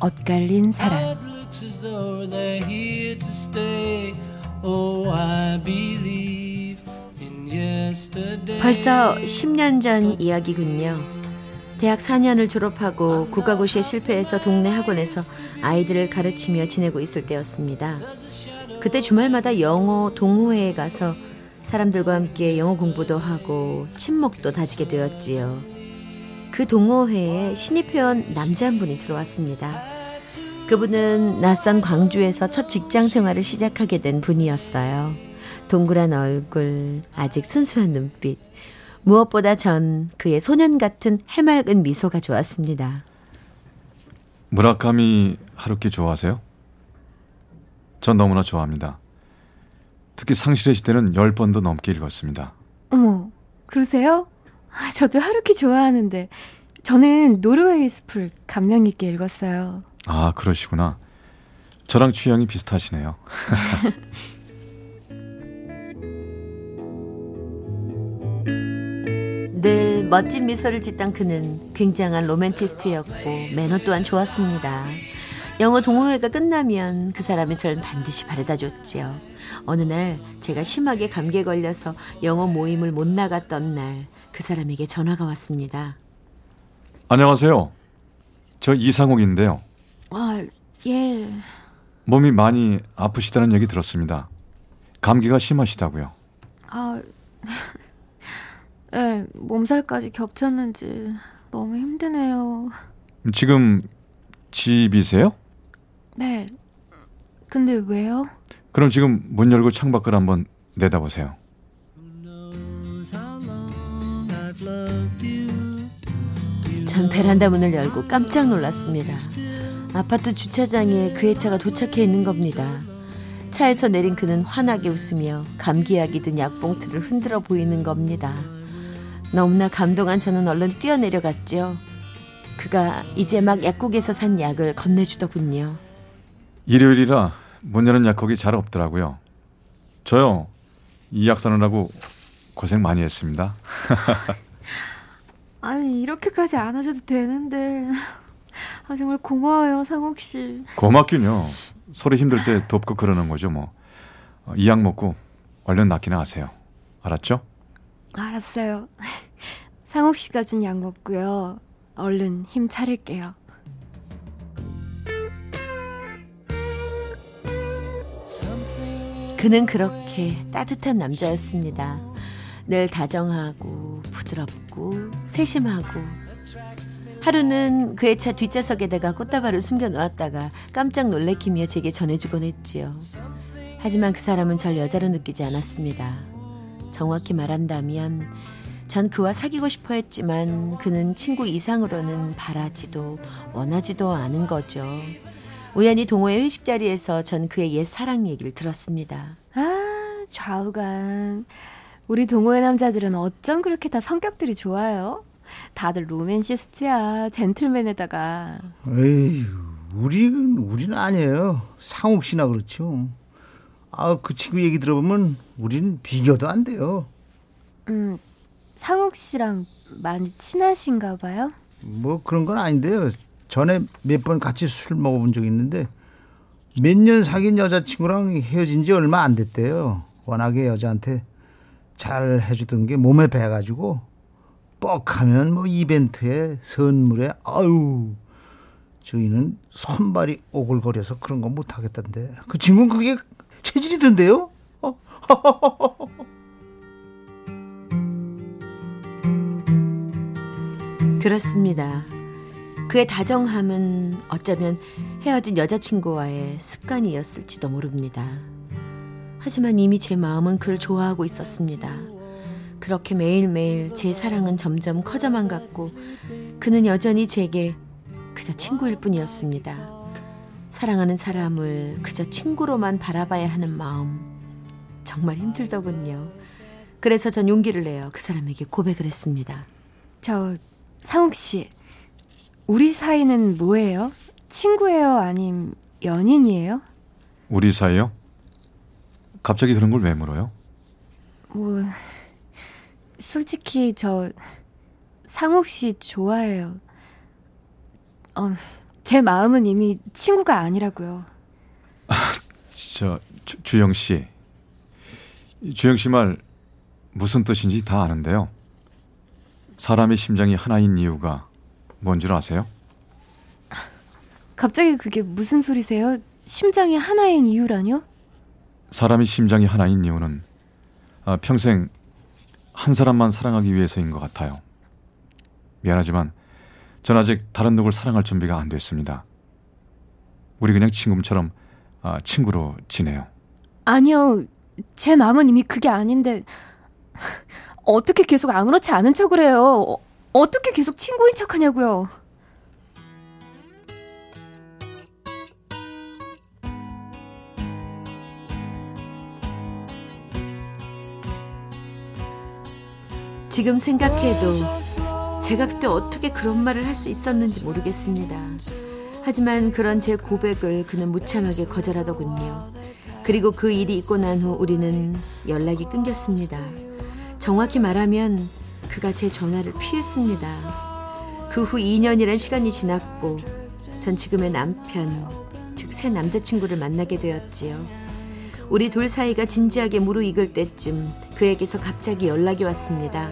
엇갈린 사랑 벌써 10년 전 이야기군요. 대학 4년을 졸업하고 국가고시에 실패해서 동네 학원에서 아이들을 가르치며 지내고 있을 때였습니다. 그때 주말마다 영어 동호회에 가서 사람들과 함께 영어 공부도 하고 친목도 다지게 되었지요. 그 동호회에 신입회원 남자 한 분이 들어왔습니다. 그분은 낯선 광주에서 첫 직장 생활을 시작하게 된 분이었어요. 동그란 얼굴, 아직 순수한 눈빛. 무엇보다 전 그의 소년 같은 해맑은 미소가 좋았습니다. 무라카미 하루키 좋아하세요? 전 너무나 좋아합니다. 특히 상실의 시대는 10번도 넘게 읽었습니다. 어머, 그러세요? 아, 저도 하루키 좋아하는데 저는 노르웨이 숲을 감명 깊게 읽었어요. 아, 그러시구나. 저랑 취향이 비슷하시네요. 늘 멋진 미소를 짓던 그는 굉장한 로맨티스트였고 매너 또한 좋았습니다. 영어 동호회가 끝나면 그 사람이 절 반드시 바래다 줬지요. 어느 날 제가 심하게 감기에 걸려서 영어 모임을 못 나갔던 날 그 사람에게 전화가 왔습니다. 안녕하세요. 저 이상욱인데요. 아, 예. 몸이 많이 아프시다는 얘기 들었습니다. 감기가 심하시다고요. 아, 네, 몸살까지 겹쳤는지 너무 힘드네요. 지금 집이세요? 네. 근데 왜요? 그럼 지금 문 열고 창밖을 한번 내다보세요. 전 베란다 문을 열고 깜짝 놀랐습니다. 아파트 주차장에 그의 차가 도착해 있는 겁니다. 차에서 내린 그는 환하게 웃으며 감기약이 든 약봉투를 흔들어 보이는 겁니다. 너무나 감동한 저는 얼른 뛰어내려갔죠. 그가 이제 막 약국에서 산 약을 건네주더군요. 일요일이라 문 여는 약국이 잘 없더라고요. 저요, 이 약 사느라고 고생 많이 했습니다. 아니, 이렇게까지 안 하셔도 되는데. 아, 정말 고마워요, 상욱 씨. 고맙긴요. 소리 힘들 때 돕고 그러는 거죠, 뭐. 이 약 먹고 얼른 낫기나 하세요. 알았죠? 알았어요. 상욱 씨가 준 약 먹고요. 얼른 힘 차릴게요. 그는 그렇게 따뜻한 남자였습니다. 늘 다정하고 부드럽고 세심하고 하루는 그의 차 뒷좌석에다가 꽃다발을 숨겨놓았다가 깜짝 놀래키며 제게 전해주곤 했지요. 하지만 그 사람은 절 여자로 느끼지 않았습니다. 정확히 말한다면 전 그와 사귀고 싶어 했지만 그는 친구 이상으로는 바라지도 원하지도 않은 거죠. 우연히 동호회 회식 자리에서 전 그의 옛 사랑 얘기를 들었습니다. 아, 좌우간. 우리 동호회 남자들은 어쩜 그렇게 다 성격들이 좋아요? 다들 로맨티시스트야, 젠틀맨에다가. 에이, 우리는 우리는 아니에요. 상욱 씨나 그렇죠. 아, 그 친구 얘기 들어보면 우리는 비교도 안 돼요. 음, 상욱 씨랑 많이 친하신가 봐요? 뭐 그런 건 아닌데요. 전에 몇 번 같이 술 먹어본 적 있는데 몇 년 사귄 여자친구랑 헤어진 지 얼마 안 됐대요. 워낙에 여자한테 잘 해주던 게 몸에 배가지고 뻑하면 뭐 이벤트에 선물에 아유 저희는 손발이 오글거려서 그런 거 못하겠던데 그 친구는 그게 체질이던데요? 어? 그렇습니다. 그의 다정함은 어쩌면 헤어진 여자친구와의 습관이었을지도 모릅니다. 하지만 이미 제 마음은 그를 좋아하고 있었습니다. 그렇게 매일매일 제 사랑은 점점 커져만 갔고 그는 여전히 제게 그저 친구일 뿐이었습니다. 사랑하는 사람을 그저 친구로만 바라봐야 하는 마음 정말 힘들더군요. 그래서 전 용기를 내어 그 사람에게 고백을 했습니다. 저 상욱 씨, 우리 사이는 뭐예요? 친구예요? 아님 연인이에요? 우리 사이요? 갑자기 그런 걸 왜 물어요? 뭐 솔직히 저 상욱 씨 좋아해요. 어, 제 마음은 이미 친구가 아니라고요. 저 주, 주영 씨, 주영 씨 말 무슨 뜻인지 다 아는데요. 사람의 심장이 하나인 이유가 뭔 줄 아세요? 갑자기 그게 무슨 소리세요? 심장이 하나인 이유라뇨? 사람의 심장이 하나인 이유는 아, 평생 한 사람만 사랑하기 위해서인 것 같아요. 미안하지만 전 아직 다른 누굴 사랑할 준비가 안 됐습니다. 우리 그냥 친구처럼 아, 친구로 지내요. 아니요. 제 마음은 이미 그게 아닌데 어떻게 계속 아무렇지 않은 척을 해요? 어, 어떻게 계속 친구인 척하냐고요? 지금 생각해도 제가 그때 어떻게 그런 말을 할 수 있었는지 모르겠습니다. 하지만 그런 제 고백을 그는 무참하게 거절하더군요. 그리고 그 일이 있고 난 후 우리는 연락이 끊겼습니다. 정확히 말하면 그가 제 전화를 피했습니다. 그 후 2년이란 시간이 지났고 전 지금의 남편, 즉 새 남자친구를 만나게 되었지요. 우리 둘 사이가 진지하게 무르익을 때쯤 그에게서 갑자기 연락이 왔습니다.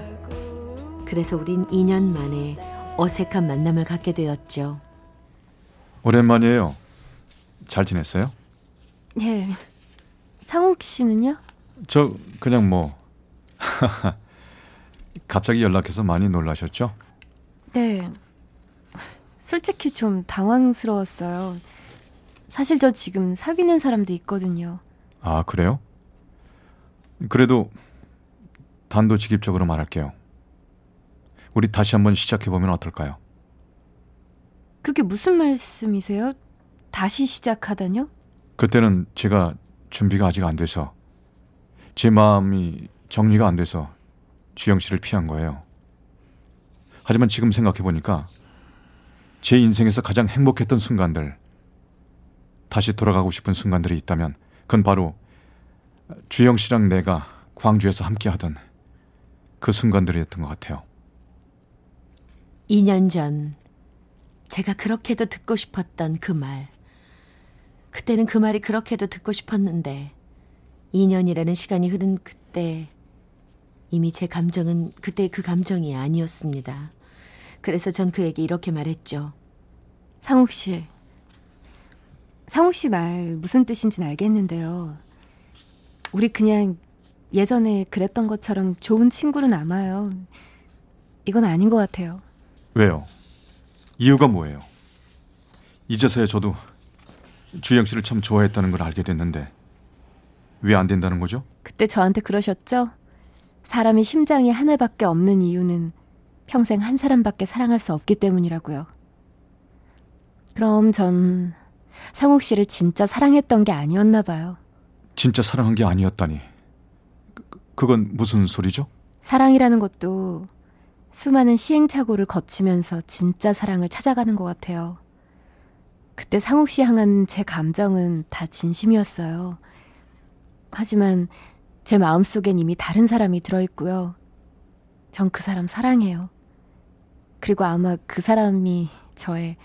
그래서 우린 2년 만에 어색한 만남을 갖게 되었죠. 오랜만이에요. 잘 지냈어요? 네. 상욱 씨는요? 저 그냥 뭐 갑자기 연락해서 많이 놀라셨죠? 네. 솔직히 좀 당황스러웠어요. 사실 저 지금 사귀는 사람도 있거든요. 아 그래요? 그래도 단도직입적으로 말할게요. 우리 다시 한번 시작해 보면 어떨까요? 그게 무슨 말씀이세요? 다시 시작하다뇨? 그때는 제가 준비가 아직 안 돼서 제 마음이 정리가 안 돼서 주영 씨를 피한 거예요. 하지만 지금 생각해 보니까 제 인생에서 가장 행복했던 순간들, 다시 돌아가고 싶은 순간들이 있다면 그건 바로 주영 씨랑 내가 광주에서 함께 하던 그 순간들이었던 것 같아요. 2년 전 제가 그렇게도 듣고 싶었던 그 말. 그때는 그 말이 그렇게도 듣고 싶었는데 2년이라는 시간이 흐른 그때 이미 제 감정은 그때 그 감정이 아니었습니다. 그래서 전 그에게 이렇게 말했죠. 상욱 씨. 상욱 씨 말 무슨 뜻인지는 알겠는데요. 우리 그냥 예전에 그랬던 것처럼 좋은 친구로 남아요. 이건 아닌 것 같아요. 왜요? 이유가 뭐예요? 이제서야 저도 주영 씨를 참 좋아했다는 걸 알게 됐는데 왜 안 된다는 거죠? 그때 저한테 그러셨죠? 사람이 심장이 하나밖에 없는 이유는 평생 한 사람밖에 사랑할 수 없기 때문이라고요. 그럼 전 상욱 씨를 진짜 사랑했던 게 아니었나 봐요. 진짜 사랑한 게 아니었다니. 그, 그건 무슨 소리죠? 사랑이라는 것도 수많은 시행착오를 거치면서 진짜 사랑을 찾아가는 것 같아요. 그때 상욱 씨 향한 제 감정은 다 진심이었어요. 하지만 제 마음속엔 이미 다른 사람이 들어있고요. 전 그 사람 사랑해요. 그리고 아마 그 사람이 저의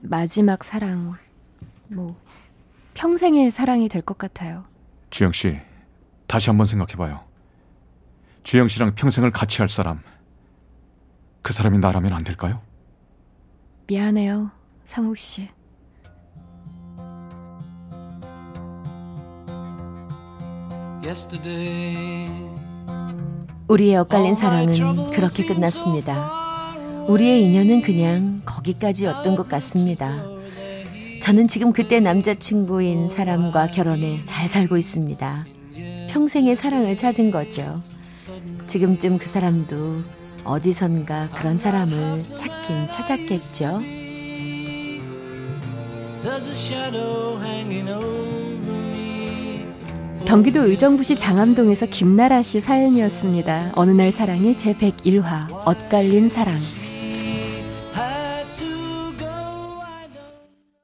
마지막 사랑, 뭐, 평생의 사랑이 될 것 같아요. 주영 씨, 다시 한번 생각해봐요. 주영 씨랑 평생을 같이 할 사람, 그 사람이 나라면 안 될까요? 미안해요, 상욱 씨. 우리의 엇갈린 사랑은 그렇게 끝났습니다. 우리의 인연은 그냥 거기까지였던 것 같습니다. 저는 지금 그때 남자친구인 사람과 결혼해 잘 살고 있습니다. 평생의 사랑을 찾은 거죠. 지금쯤 그 사람도 어디선가 그런 사람을 찾긴 찾았겠죠. 경기도 의정부시 장암동에서 김나라 씨 사연이었습니다. 어느 날 사랑이 제 101화 엇갈린 사랑.